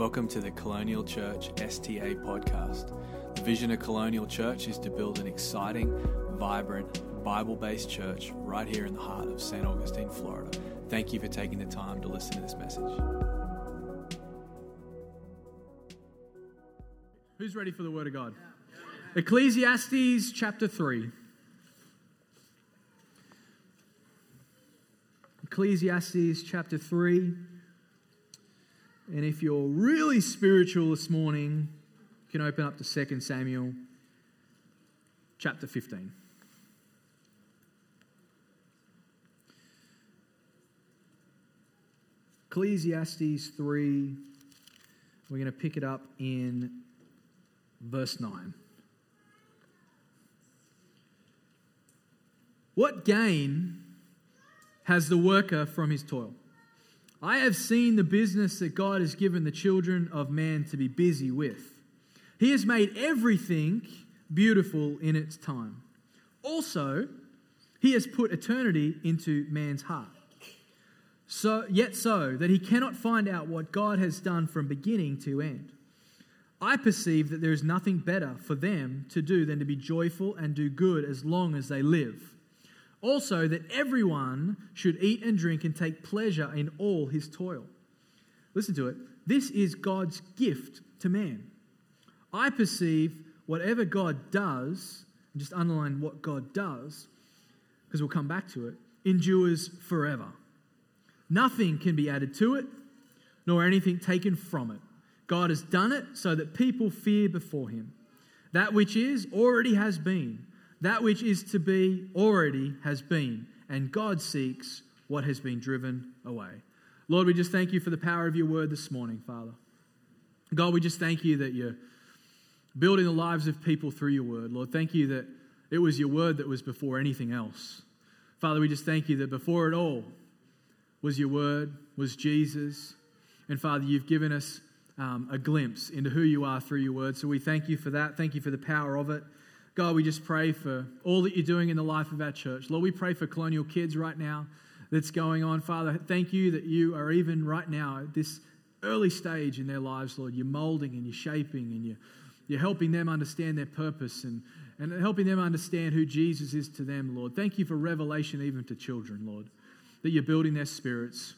Welcome to the Colonial Church STA podcast. The vision of Colonial Church is to build an exciting, vibrant, Bible based church right here in the heart of St. Augustine, Florida. Thank you for taking the time to listen to this message. Who's ready for the Word of God? Ecclesiastes chapter 3. Ecclesiastes chapter 3. And if you're really spiritual this morning, you can open up to 2 Samuel chapter 15. Ecclesiastes 3. We're going to pick it up in verse 9. What gain has the worker from his toil? I have seen the business that God has given the children of man to be busy with. He has made everything beautiful in its time. Also, he has put eternity into man's heart. So, yet so that he cannot find out what God has done from beginning to end. I perceive that there is nothing better for them to do than to be joyful and do good as long as they live. Also, that everyone should eat and drink and take pleasure in all his toil. Listen to it. This is God's gift to man. I perceive whatever God does, and just underline what God does, because we'll come back to it, endures forever. Nothing can be added to it, nor anything taken from it. God has done it so that people fear before him. That which is already has been that which is to be already has been, and God seeks what has been driven away. Lord, we just thank you for the power of your word this morning, Father. God, we just thank you that you're building the lives of people through your word. Lord, thank you that it was your word that was before anything else. Father, we just thank you that before it all was your word, was Jesus. And Father, you've given us um, a glimpse into who you are through your word. So we thank you for that. Thank you for the power of it. God, we just pray for all that you're doing in the life of our church. Lord, we pray for colonial kids right now that's going on. Father, thank you that you are even right now at this early stage in their lives, Lord. You're molding and you're shaping and you're, you're helping them understand their purpose and, and helping them understand who Jesus is to them, Lord. Thank you for revelation even to children, Lord, that you're building their spirits.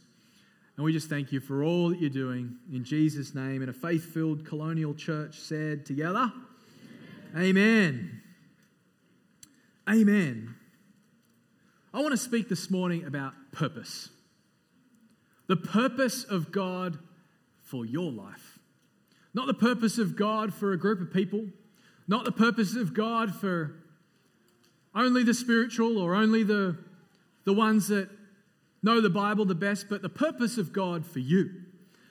And we just thank you for all that you're doing in Jesus' name. And a faith filled colonial church said together, Amen. Amen. Amen. I want to speak this morning about purpose. The purpose of God for your life. Not the purpose of God for a group of people, not the purpose of God for only the spiritual or only the, the ones that know the Bible the best, but the purpose of God for you.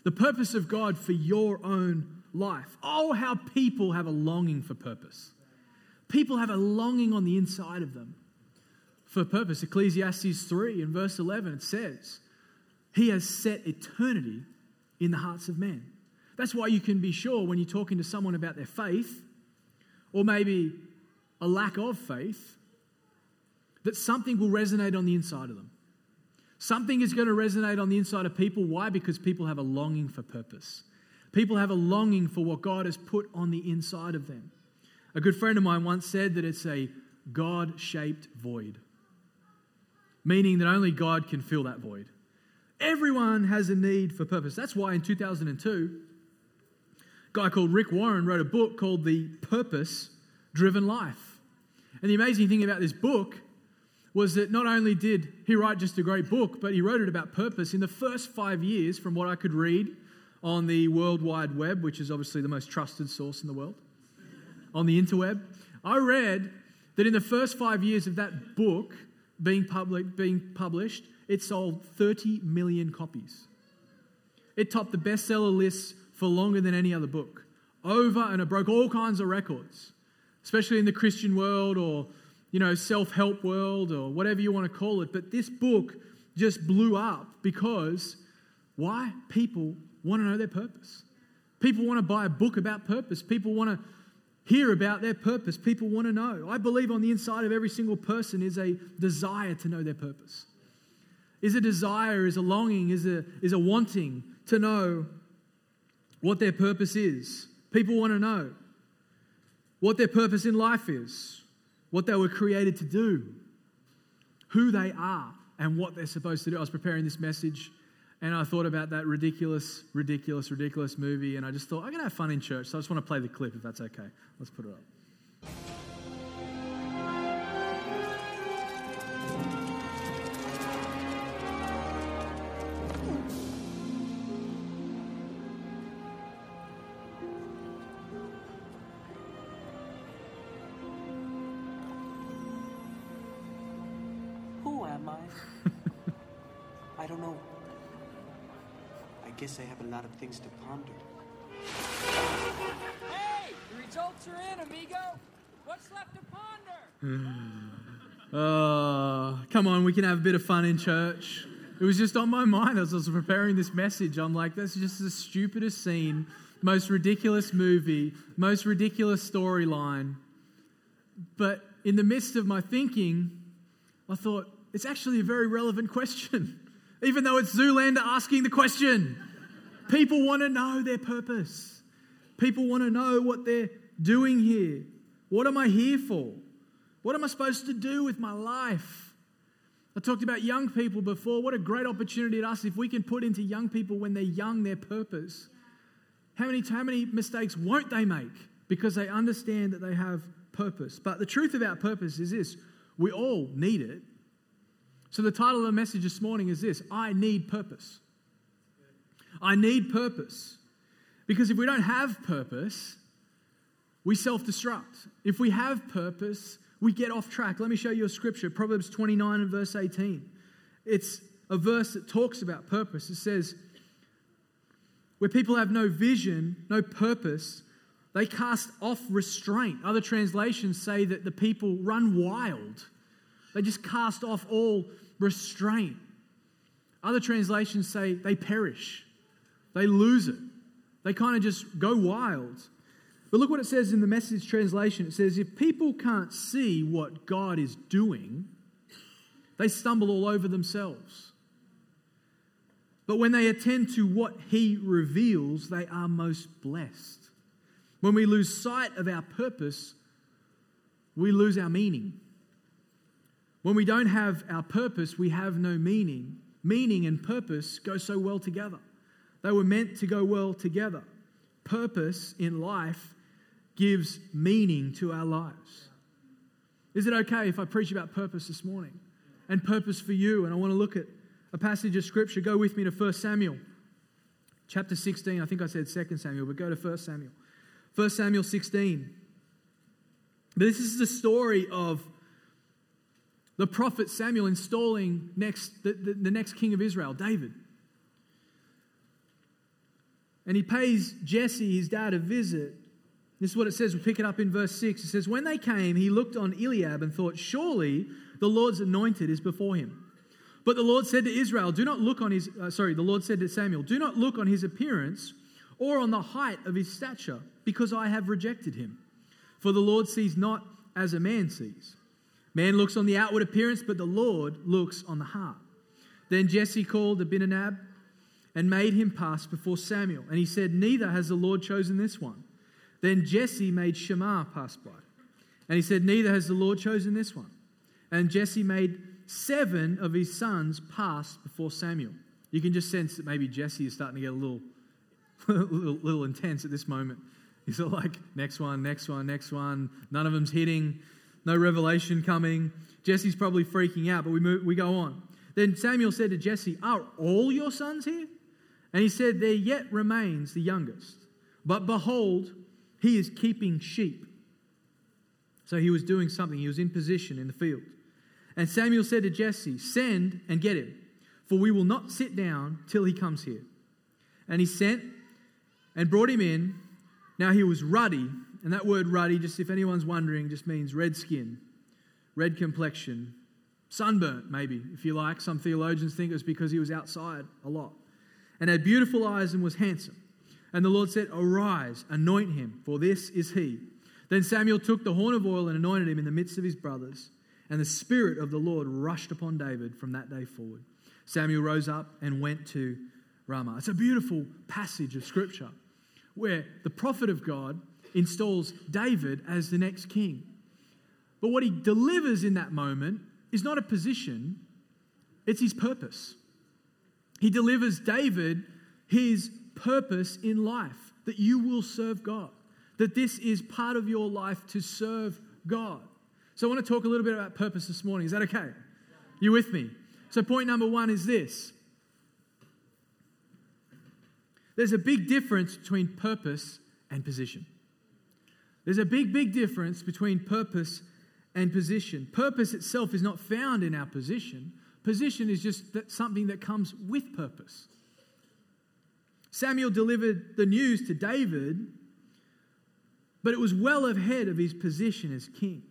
The purpose of God for your own life. Oh, how people have a longing for purpose. People have a longing on the inside of them for purpose. Ecclesiastes 3 in verse 11, it says, He has set eternity in the hearts of men. That's why you can be sure when you're talking to someone about their faith, or maybe a lack of faith, that something will resonate on the inside of them. Something is going to resonate on the inside of people. Why? Because people have a longing for purpose. People have a longing for what God has put on the inside of them. A good friend of mine once said that it's a God shaped void, meaning that only God can fill that void. Everyone has a need for purpose. That's why in 2002, a guy called Rick Warren wrote a book called The Purpose Driven Life. And the amazing thing about this book was that not only did he write just a great book, but he wrote it about purpose. In the first five years, from what I could read on the World Wide Web, which is obviously the most trusted source in the world, on the interweb. I read that in the first five years of that book being, public, being published, it sold 30 million copies. It topped the bestseller lists for longer than any other book. Over and it broke all kinds of records, especially in the Christian world or you know self-help world or whatever you want to call it. But this book just blew up because why? People want to know their purpose. People want to buy a book about purpose. People want to hear about their purpose. People want to know. I believe on the inside of every single person is a desire to know their purpose. Is a desire, is a longing, is a, is a wanting to know what their purpose is. People want to know what their purpose in life is, what they were created to do, who they are, and what they're supposed to do. I was preparing this message and I thought about that ridiculous, ridiculous, ridiculous movie, and I just thought, I'm going to have fun in church, so I just want to play the clip if that's okay. Let's put it up. Lot of things to ponder. Hey, the results are in, amigo. What's left to ponder? Uh, come on, we can have a bit of fun in church. It was just on my mind as I was preparing this message. I'm like, that's just the stupidest scene, most ridiculous movie, most ridiculous storyline. But in the midst of my thinking, I thought, it's actually a very relevant question, even though it's Zoolander asking the question. People want to know their purpose, people want to know what they're doing here. What am I here for? What am I supposed to do with my life? I talked about young people before. What a great opportunity to us if we can put into young people when they're young their purpose. How many, how many mistakes won't they make because they understand that they have purpose? But the truth about purpose is this we all need it. So, the title of the message this morning is this I need purpose. I need purpose. Because if we don't have purpose, we self destruct. If we have purpose, we get off track. Let me show you a scripture Proverbs 29 and verse 18. It's a verse that talks about purpose. It says, Where people have no vision, no purpose, they cast off restraint. Other translations say that the people run wild. They just cast off all restraint. Other translations say they perish, they lose it. They kind of just go wild. But look what it says in the message translation. It says, if people can't see what God is doing, they stumble all over themselves. But when they attend to what He reveals, they are most blessed. When we lose sight of our purpose, we lose our meaning. When we don't have our purpose, we have no meaning. Meaning and purpose go so well together. They were meant to go well together. Purpose in life gives meaning to our lives. Is it okay if I preach about purpose this morning? And purpose for you. And I want to look at a passage of scripture. Go with me to 1 Samuel, chapter 16. I think I said 2 Samuel, but go to 1 Samuel. 1 Samuel 16. But this is the story of the prophet Samuel installing next, the, the, the next king of Israel, David. And he pays Jesse, his dad, a visit. This is what it says. We'll pick it up in verse 6. It says, When they came, he looked on Eliab and thought, Surely the Lord's anointed is before him. But the Lord said to Israel, Do not look on his, uh, sorry, the Lord said to Samuel, Do not look on his appearance or on the height of his stature, because I have rejected him. For the Lord sees not as a man sees. Man looks on the outward appearance, but the Lord looks on the heart. Then Jesse called Abinadab and made him pass before Samuel. And he said, Neither has the Lord chosen this one. Then Jesse made Shammah pass by. And he said, Neither has the Lord chosen this one. And Jesse made seven of his sons pass before Samuel. You can just sense that maybe Jesse is starting to get a little, little, little intense at this moment. He's all like, next one, next one, next one. None of them's hitting. No revelation coming. Jesse's probably freaking out, but we, move, we go on. Then Samuel said to Jesse, Are all your sons here? And he said, There yet remains the youngest. But behold, he is keeping sheep. So he was doing something. He was in position in the field. And Samuel said to Jesse, Send and get him, for we will not sit down till he comes here. And he sent and brought him in. Now he was ruddy, and that word ruddy, just if anyone's wondering, just means red skin, red complexion, sunburnt, maybe, if you like. Some theologians think it was because he was outside a lot. And had beautiful eyes and was handsome. And the Lord said, Arise, anoint him, for this is he. Then Samuel took the horn of oil and anointed him in the midst of his brothers. And the Spirit of the Lord rushed upon David from that day forward. Samuel rose up and went to Ramah. It's a beautiful passage of Scripture. where the prophet of God installs David as the next king. But what he delivers in that moment is not a position, it's his purpose. He delivers David his purpose in life that you will serve God, that this is part of your life to serve God. So, I want to talk a little bit about purpose this morning. Is that okay? You with me? So, point number one is this there's a big difference between purpose and position. There's a big, big difference between purpose and position. Purpose itself is not found in our position, position is just that something that comes with purpose. Samuel delivered the news to David, but it was well ahead of his position as king.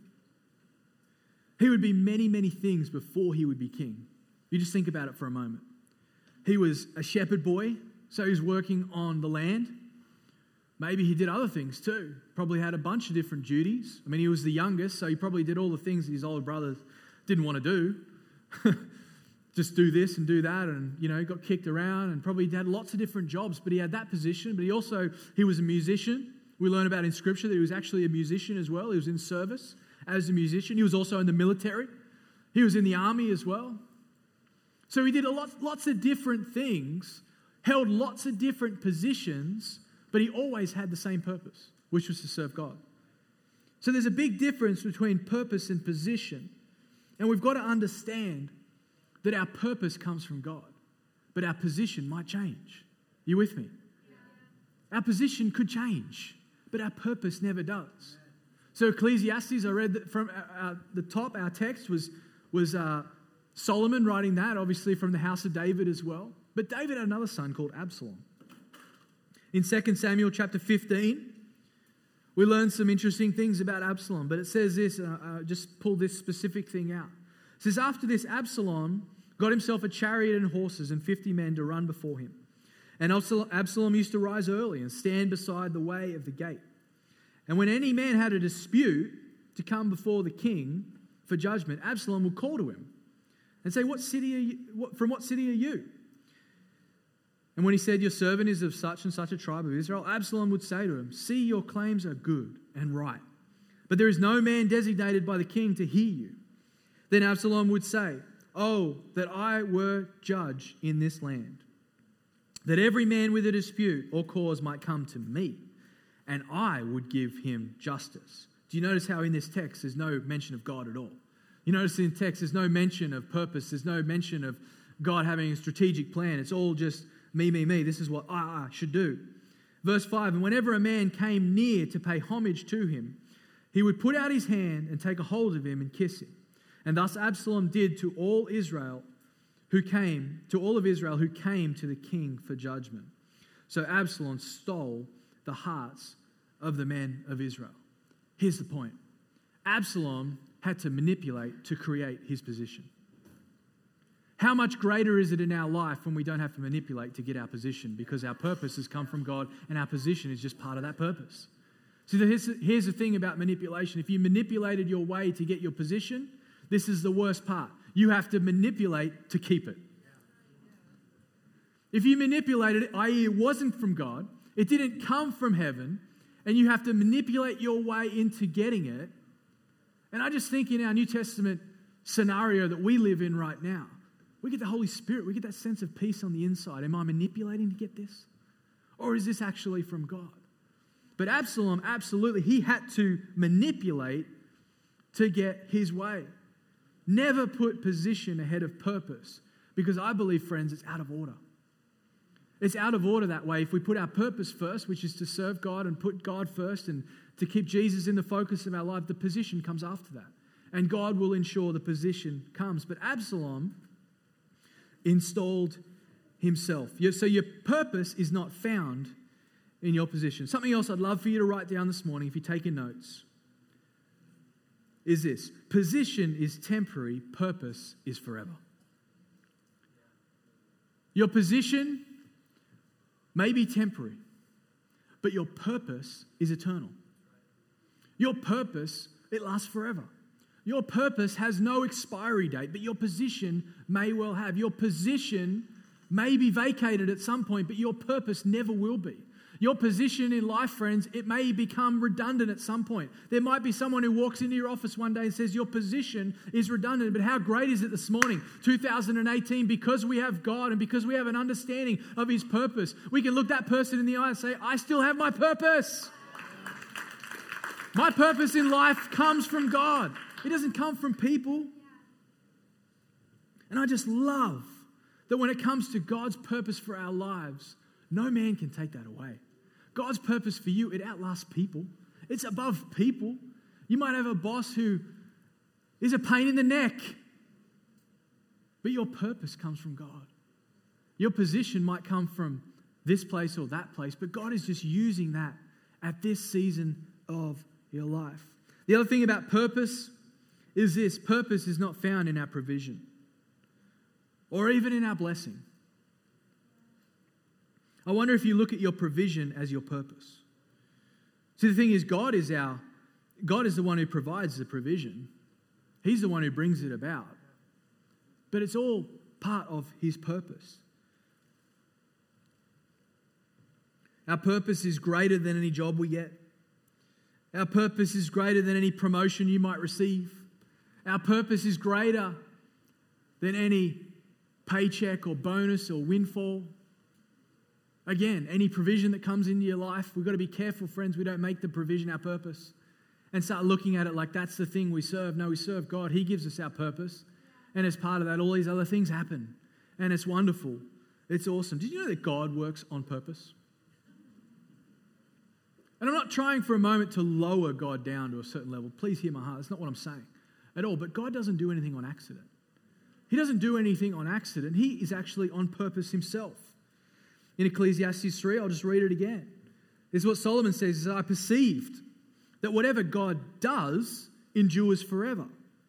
He would be many, many things before he would be king. You just think about it for a moment. He was a shepherd boy, so he was working on the land. Maybe he did other things too. Probably had a bunch of different duties. I mean, he was the youngest, so he probably did all the things that his older brothers didn't want to do. Just do this and do that, and you know, got kicked around, and probably had lots of different jobs. But he had that position. But he also he was a musician. We learn about in Scripture that he was actually a musician as well. He was in service as a musician. He was also in the military. He was in the army as well. So he did a lot, lots of different things, held lots of different positions but he always had the same purpose, which was to serve God. So there's a big difference between purpose and position. And we've got to understand that our purpose comes from God, but our position might change. You with me? Our position could change, but our purpose never does. So Ecclesiastes, I read from uh, uh, the top, our text was, was uh, Solomon writing that, obviously from the house of David as well. But David had another son called Absalom. In 2 Samuel chapter 15, we learn some interesting things about Absalom, but it says this, uh, uh, just pull this specific thing out. It says, After this, Absalom got himself a chariot and horses and 50 men to run before him. And Absalom used to rise early and stand beside the way of the gate. And when any man had a dispute to come before the king for judgment, Absalom would call to him and say, What city are you, what, From what city are you? And when he said, Your servant is of such and such a tribe of Israel, Absalom would say to him, See, your claims are good and right, but there is no man designated by the king to hear you. Then Absalom would say, Oh, that I were judge in this land, that every man with a dispute or cause might come to me, and I would give him justice. Do you notice how in this text there's no mention of God at all? You notice in the text there's no mention of purpose, there's no mention of God having a strategic plan. It's all just me, me, me. This is what I, I should do. Verse 5 And whenever a man came near to pay homage to him, he would put out his hand and take a hold of him and kiss him. And thus Absalom did to all Israel who came, to all of Israel who came to the king for judgment. So Absalom stole the hearts of the men of Israel. Here's the point Absalom had to manipulate to create his position. How much greater is it in our life when we don't have to manipulate to get our position because our purpose has come from God and our position is just part of that purpose? See, here's, here's the thing about manipulation. If you manipulated your way to get your position, this is the worst part. You have to manipulate to keep it. If you manipulated it, i.e., it wasn't from God, it didn't come from heaven, and you have to manipulate your way into getting it. And I just think in our New Testament scenario that we live in right now, we get the Holy Spirit. We get that sense of peace on the inside. Am I manipulating to get this? Or is this actually from God? But Absalom, absolutely, he had to manipulate to get his way. Never put position ahead of purpose because I believe, friends, it's out of order. It's out of order that way. If we put our purpose first, which is to serve God and put God first and to keep Jesus in the focus of our life, the position comes after that. And God will ensure the position comes. But Absalom, installed himself. So your purpose is not found in your position. Something else I'd love for you to write down this morning if you're taking notes is this position is temporary, purpose is forever. Your position may be temporary, but your purpose is eternal. Your purpose, it lasts forever. Your purpose has no expiry date, but your position may well have. Your position may be vacated at some point, but your purpose never will be. Your position in life, friends, it may become redundant at some point. There might be someone who walks into your office one day and says, Your position is redundant. But how great is it this morning, 2018, because we have God and because we have an understanding of His purpose, we can look that person in the eye and say, I still have my purpose. My purpose in life comes from God, it doesn't come from people. And I just love that when it comes to God's purpose for our lives, no man can take that away. God's purpose for you, it outlasts people. It's above people. You might have a boss who is a pain in the neck, but your purpose comes from God. Your position might come from this place or that place, but God is just using that at this season of your life. The other thing about purpose is this purpose is not found in our provision or even in our blessing. I wonder if you look at your provision as your purpose. See, the thing is, God is our God is the one who provides the provision. He's the one who brings it about. But it's all part of his purpose. Our purpose is greater than any job we get. Our purpose is greater than any promotion you might receive. Our purpose is greater than any paycheck or bonus or windfall. Again, any provision that comes into your life, we've got to be careful, friends, we don't make the provision our purpose and start looking at it like that's the thing we serve. No, we serve God. He gives us our purpose. And as part of that, all these other things happen. And it's wonderful. It's awesome. Did you know that God works on purpose? And I'm not trying for a moment to lower God down to a certain level. Please hear my heart. That's not what I'm saying at all. But God doesn't do anything on accident. He doesn't do anything on accident. He is actually on purpose himself. In Ecclesiastes 3, I'll just read it again. This is what Solomon says, is I perceived that whatever God does endures forever.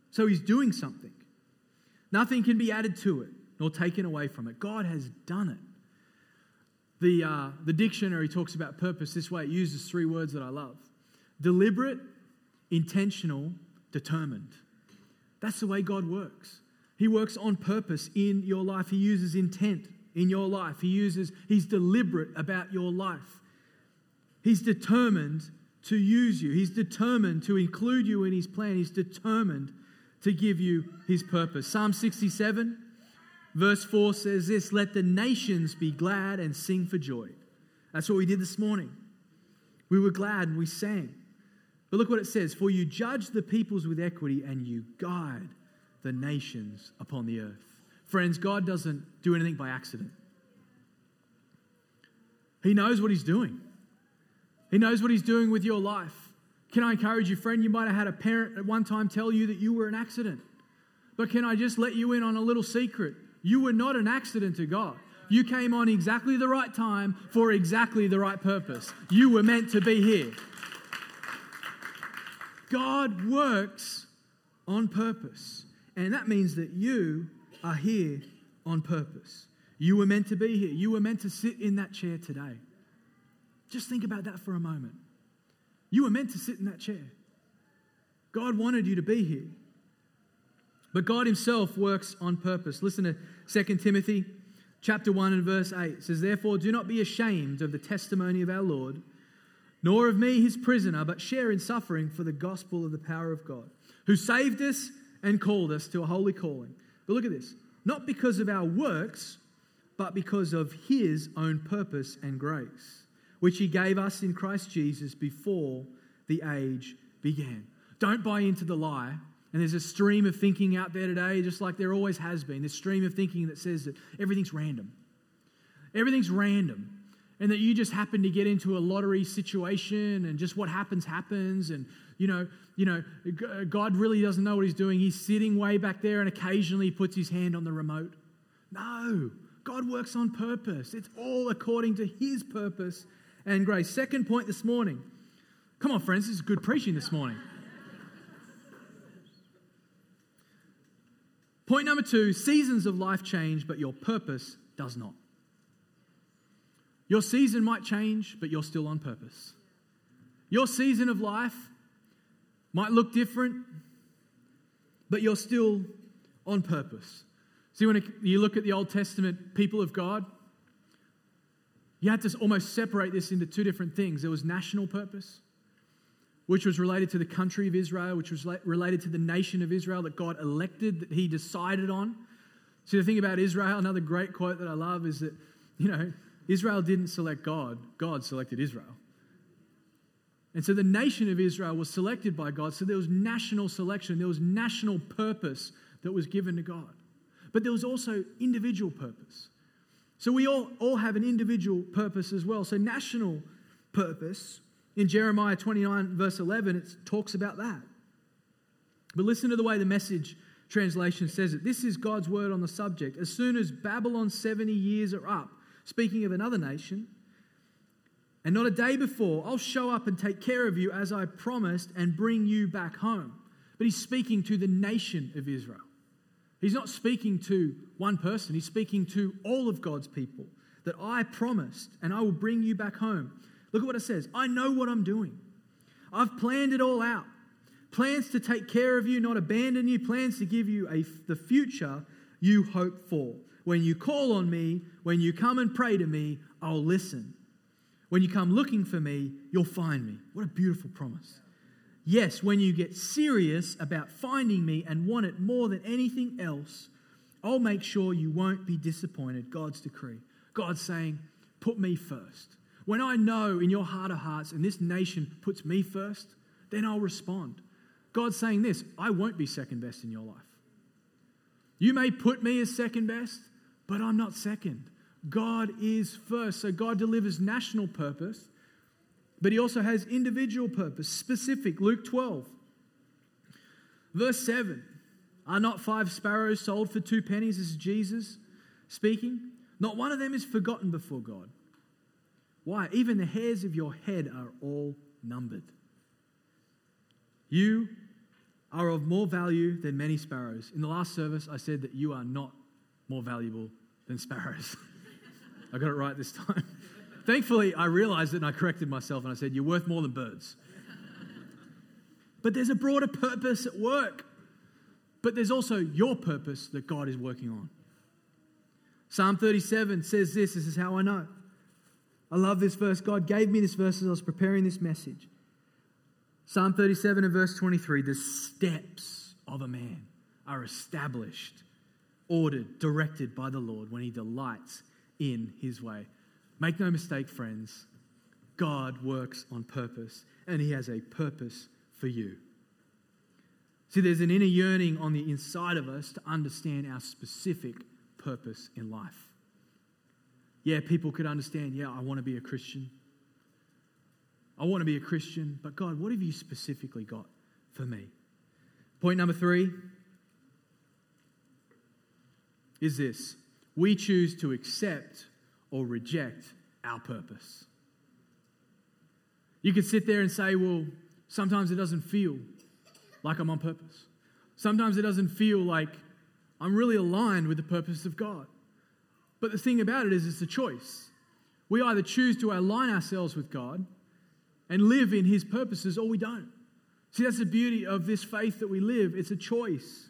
So he's doing something. Nothing can be added to it nor taken away from it. God has done it. The, uh, the dictionary talks about purpose this way. It uses three words that I love deliberate, intentional, determined. That's the way God works. He works on purpose in your life. He uses intent in your life. He uses, he's deliberate about your life. He's determined to use you. He's determined to include you in his plan. He's determined to give you his purpose. Psalm 67, verse 4 says this Let the nations be glad and sing for joy. That's what we did this morning. We were glad and we sang. But look what it says For you judge the peoples with equity and you guide the nations upon the earth. Friends, God doesn't do anything by accident. He knows what He's doing, He knows what He's doing with your life. Can I encourage you, friend? You might have had a parent at one time tell you that you were an accident. But can I just let you in on a little secret? You were not an accident to God. You came on exactly the right time for exactly the right purpose. You were meant to be here. God works on purpose. And that means that you are here on purpose. You were meant to be here. You were meant to sit in that chair today. Just think about that for a moment. You were meant to sit in that chair. God wanted you to be here. But God himself works on purpose. Listen to 2 Timothy chapter 1 and verse 8. It says, Therefore, do not be ashamed of the testimony of our Lord, nor of me, his prisoner, but share in suffering for the gospel of the power of God, who saved us and called us to a holy calling. But look at this not because of our works, but because of his own purpose and grace, which he gave us in Christ Jesus before the age began. Don't buy into the lie. And there's a stream of thinking out there today, just like there always has been. This stream of thinking that says that everything's random. Everything's random and that you just happen to get into a lottery situation and just what happens happens. And you know you know uh, god really doesn't know what he's doing. He's sitting way back there and occasionally puts his hand on the remote. No god works on purpose. It's all according to his purpose and grace. Second point this morning. Come on friends this is good preaching this morning. Point number two seasons of life change but your purpose does not your season might change, but you're still on purpose. Your season of life might look different, but you're still on purpose. See, when you look at the Old Testament people of God, You had to almost separate this into two different things. There was national purpose, which was related to the country of Israel, which was related to the nation of Israel that God elected, that He decided on. See, the thing about Israel, another great quote that I love is that, you know, Israel didn't select God, God selected Israel. And so the nation of Israel was selected by God. So there was national selection, there was national purpose that was given to God. But there was also individual purpose. So we all, all have an individual purpose as well. So national purpose, in Jeremiah 29, verse 11, it talks about that. But listen to the way the message translation says it. This is God's word on the subject. As soon as Babylon's 70 years are up, speaking of another nation, and not a day before, I'll show up and take care of you as I promised and bring you back home. But he's speaking to the nation of Israel. He's not speaking to one person, he's speaking to all of God's people that I promised and I will bring you back home. Look at what it says I know what I'm doing. I've planned it all out. Plans to take care of you, not abandon you, plans to give you a, the future you hope for. When you call on me, when you come and pray to me, I'll listen. When you come looking for me, you'll find me. What a beautiful promise. Yes, when you get serious about finding me and want it more than anything else, I'll make sure you won't be disappointed. God's decree. God's saying, put me first. When I know in your heart of hearts and this nation puts me first, then I'll respond. God's saying this I won't be second best in your life. You may put me as second best, but I'm not second. God is first. So God delivers national purpose, but he also has individual purpose, specific. Luke 12, verse 7. Are not five sparrows sold for two pennies? This is Jesus speaking. Not one of them is forgotten before God. Why? Even the hairs of your head are all numbered. You are of more value than many sparrows. In the last service, I said that you are not more valuable than sparrows. I got it right this time. Thankfully, I realized it and I corrected myself and I said, You're worth more than birds. but there's a broader purpose at work. But there's also your purpose that God is working on. Psalm 37 says this this is how I know. I love this verse. God gave me this verse as I was preparing this message. Psalm 37 and verse 23 the steps of a man are established, ordered, directed by the Lord when he delights in his way. Make no mistake, friends, God works on purpose, and he has a purpose for you. See, there's an inner yearning on the inside of us to understand our specific purpose in life. Yeah, people could understand, yeah, I want to be a Christian. I want to be a Christian, but God, what have you specifically got for me? Point number three is this we choose to accept or reject our purpose. You could sit there and say, well, sometimes it doesn't feel like I'm on purpose. Sometimes it doesn't feel like I'm really aligned with the purpose of God. But the thing about it is, it's a choice. We either choose to align ourselves with God and live in His purposes, or we don't. See, that's the beauty of this faith that we live. It's a choice.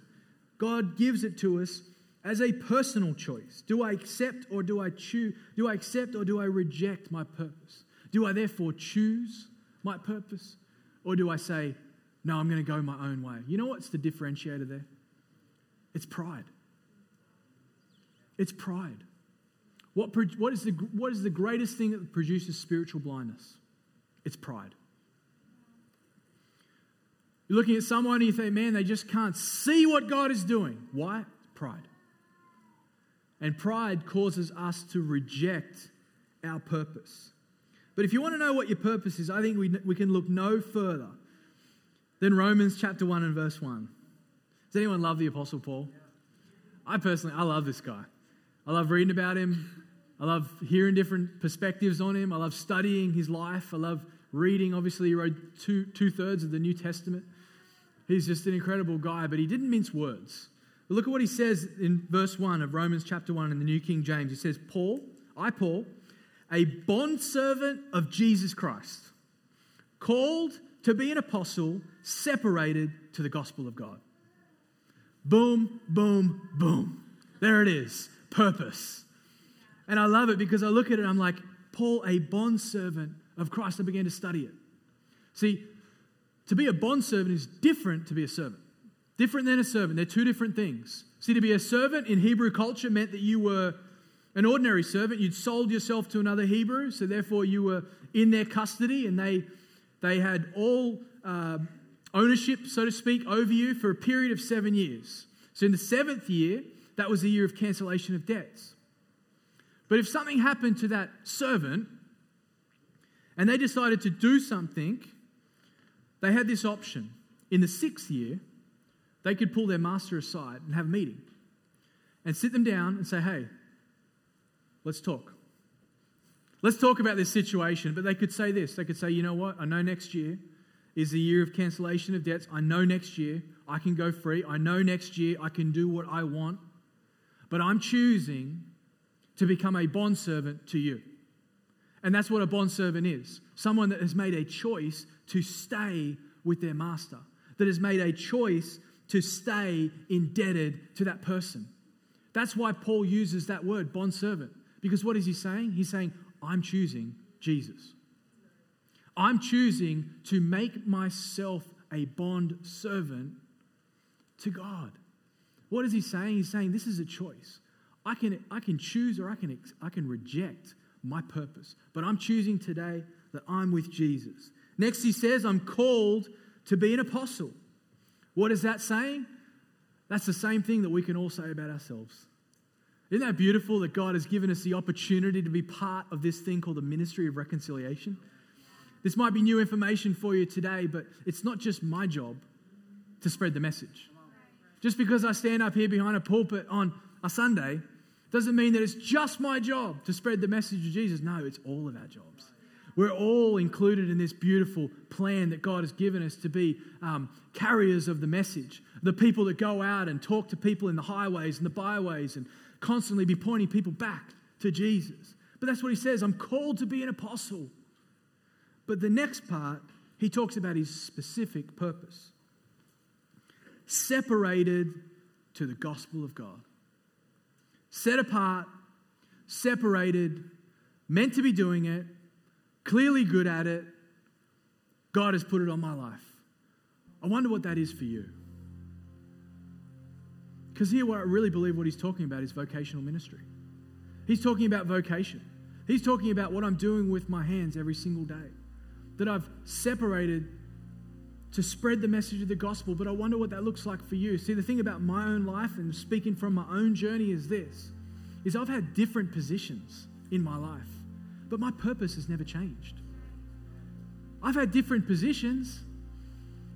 God gives it to us as a personal choice. Do I accept or do I choose? Do I accept or do I reject my purpose? Do I therefore choose my purpose? Or do I say, no, I'm going to go my own way? You know what's the differentiator there? It's pride. It's pride. What, what, is the, what is the greatest thing that produces spiritual blindness? It's pride. You're looking at someone and you think, man, they just can't see what God is doing. Why? Pride. And pride causes us to reject our purpose. But if you want to know what your purpose is, I think we, we can look no further than Romans chapter 1 and verse 1. Does anyone love the Apostle Paul? I personally, I love this guy. I love reading about him. I love hearing different perspectives on him. I love studying his life. I love reading. Obviously, he wrote two, two thirds of the New Testament. He's just an incredible guy, but he didn't mince words. But look at what he says in verse 1 of Romans chapter 1 in the New King James. He says, Paul, I, Paul, a bondservant of Jesus Christ, called to be an apostle, separated to the gospel of God. Boom, boom, boom. There it is. Purpose. And I love it because I look at it I'm like, Paul a bondservant of Christ? I began to study it. See, to be a bondservant is different to be a servant. Different than a servant. They're two different things. See, to be a servant in Hebrew culture meant that you were an ordinary servant. You'd sold yourself to another Hebrew, so therefore you were in their custody and they, they had all uh, ownership, so to speak, over you for a period of seven years. So in the seventh year, that was the year of cancellation of debts. But if something happened to that servant and they decided to do something, they had this option. In the sixth year, they could pull their master aside and have a meeting and sit them down and say, hey, let's talk. Let's talk about this situation. But they could say this they could say, you know what? I know next year is the year of cancellation of debts. I know next year I can go free. I know next year I can do what I want. But I'm choosing to become a bondservant to you. And that's what a bondservant is someone that has made a choice to stay with their master, that has made a choice to stay indebted to that person. That's why Paul uses that word, bondservant. Because what is he saying? He's saying, I'm choosing Jesus. I'm choosing to make myself a bond servant to God. What is he saying? He's saying this is a choice. I can, I can choose or I can, I can reject my purpose. But I'm choosing today that I'm with Jesus. Next, he says, I'm called to be an apostle. What is that saying? That's the same thing that we can all say about ourselves. Isn't that beautiful that God has given us the opportunity to be part of this thing called the ministry of reconciliation? This might be new information for you today, but it's not just my job to spread the message. Just because I stand up here behind a pulpit on a Sunday doesn't mean that it's just my job to spread the message of Jesus. No, it's all of our jobs. We're all included in this beautiful plan that God has given us to be um, carriers of the message, the people that go out and talk to people in the highways and the byways and constantly be pointing people back to Jesus. But that's what he says I'm called to be an apostle. But the next part, he talks about his specific purpose separated to the gospel of God. Set apart, separated, meant to be doing it, clearly good at it. God has put it on my life. I wonder what that is for you. Because here, what I really believe what he's talking about is vocational ministry. He's talking about vocation. He's talking about what I'm doing with my hands every single day. That I've separated to spread the message of the gospel, but I wonder what that looks like for you. See, the thing about my own life and speaking from my own journey is this is I've had different positions in my life, but my purpose has never changed. I've had different positions.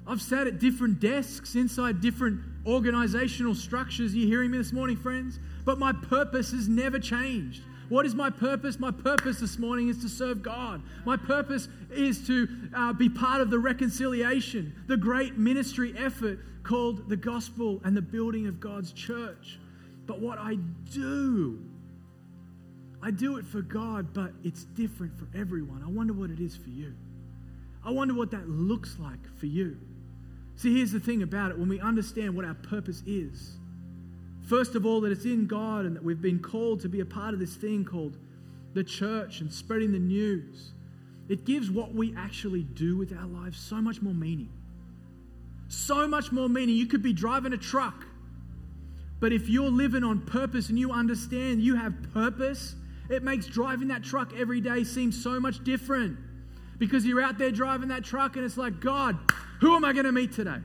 I've sat at different desks inside different organizational structures. Are you hearing me this morning, friends? But my purpose has never changed. What is my purpose? My purpose this morning is to serve God. My purpose is to uh, be part of the reconciliation, the great ministry effort called the gospel and the building of God's church. But what I do, I do it for God, but it's different for everyone. I wonder what it is for you. I wonder what that looks like for you. See, here's the thing about it when we understand what our purpose is First of all, that it's in God and that we've been called to be a part of this thing called the church and spreading the news. It gives what we actually do with our lives so much more meaning. So much more meaning. You could be driving a truck, but if you're living on purpose and you understand you have purpose, it makes driving that truck every day seem so much different. Because you're out there driving that truck and it's like, God, who am I going to meet today?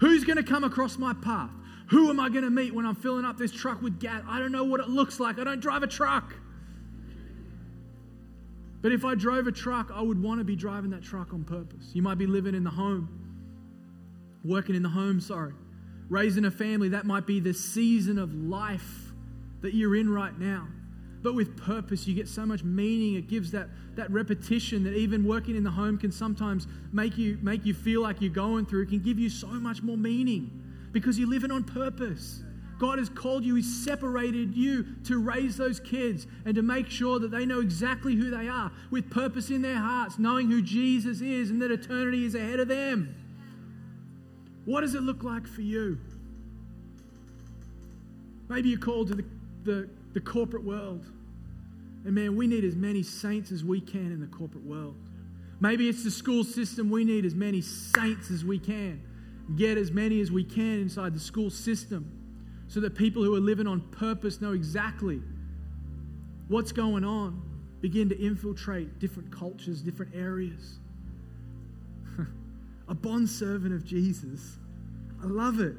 Who's going to come across my path? Who am I going to meet when I'm filling up this truck with gas? I don't know what it looks like. I don't drive a truck. But if I drove a truck, I would want to be driving that truck on purpose. You might be living in the home, working in the home, sorry, raising a family. That might be the season of life that you're in right now. But with purpose, you get so much meaning. It gives that, that repetition that even working in the home can sometimes make you, make you feel like you're going through. It can give you so much more meaning because you're living on purpose. God has called you, He's separated you to raise those kids and to make sure that they know exactly who they are with purpose in their hearts, knowing who Jesus is and that eternity is ahead of them. What does it look like for you? Maybe you're called to the, the, the corporate world. And man, we need as many saints as we can in the corporate world. Maybe it's the school system. We need as many saints as we can. Get as many as we can inside the school system so that people who are living on purpose know exactly what's going on. Begin to infiltrate different cultures, different areas. a bond servant of Jesus. I love it.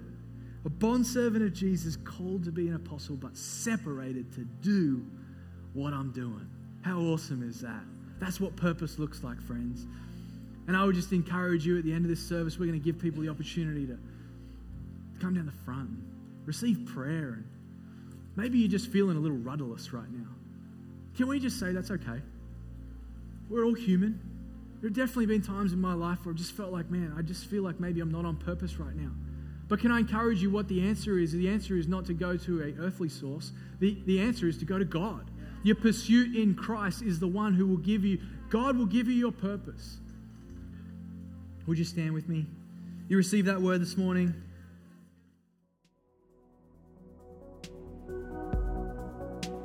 A bondservant of Jesus called to be an apostle, but separated to do what I'm doing. How awesome is that? That's what purpose looks like, friends. And I would just encourage you at the end of this service, we're going to give people the opportunity to come down the front and receive prayer. And maybe you're just feeling a little rudderless right now. Can we just say that's okay? We're all human. There have definitely been times in my life where I just felt like, man, I just feel like maybe I'm not on purpose right now. But can I encourage you what the answer is? The answer is not to go to a earthly source. The, the answer is to go to God. Your pursuit in Christ is the one who will give you, God will give you your purpose. Would you stand with me? You received that word this morning?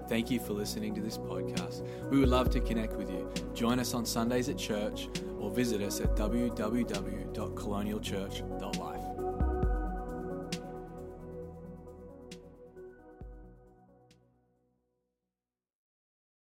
Thank you for listening to this podcast. We would love to connect with you. Join us on Sundays at church or visit us at www.colonialchurch.life.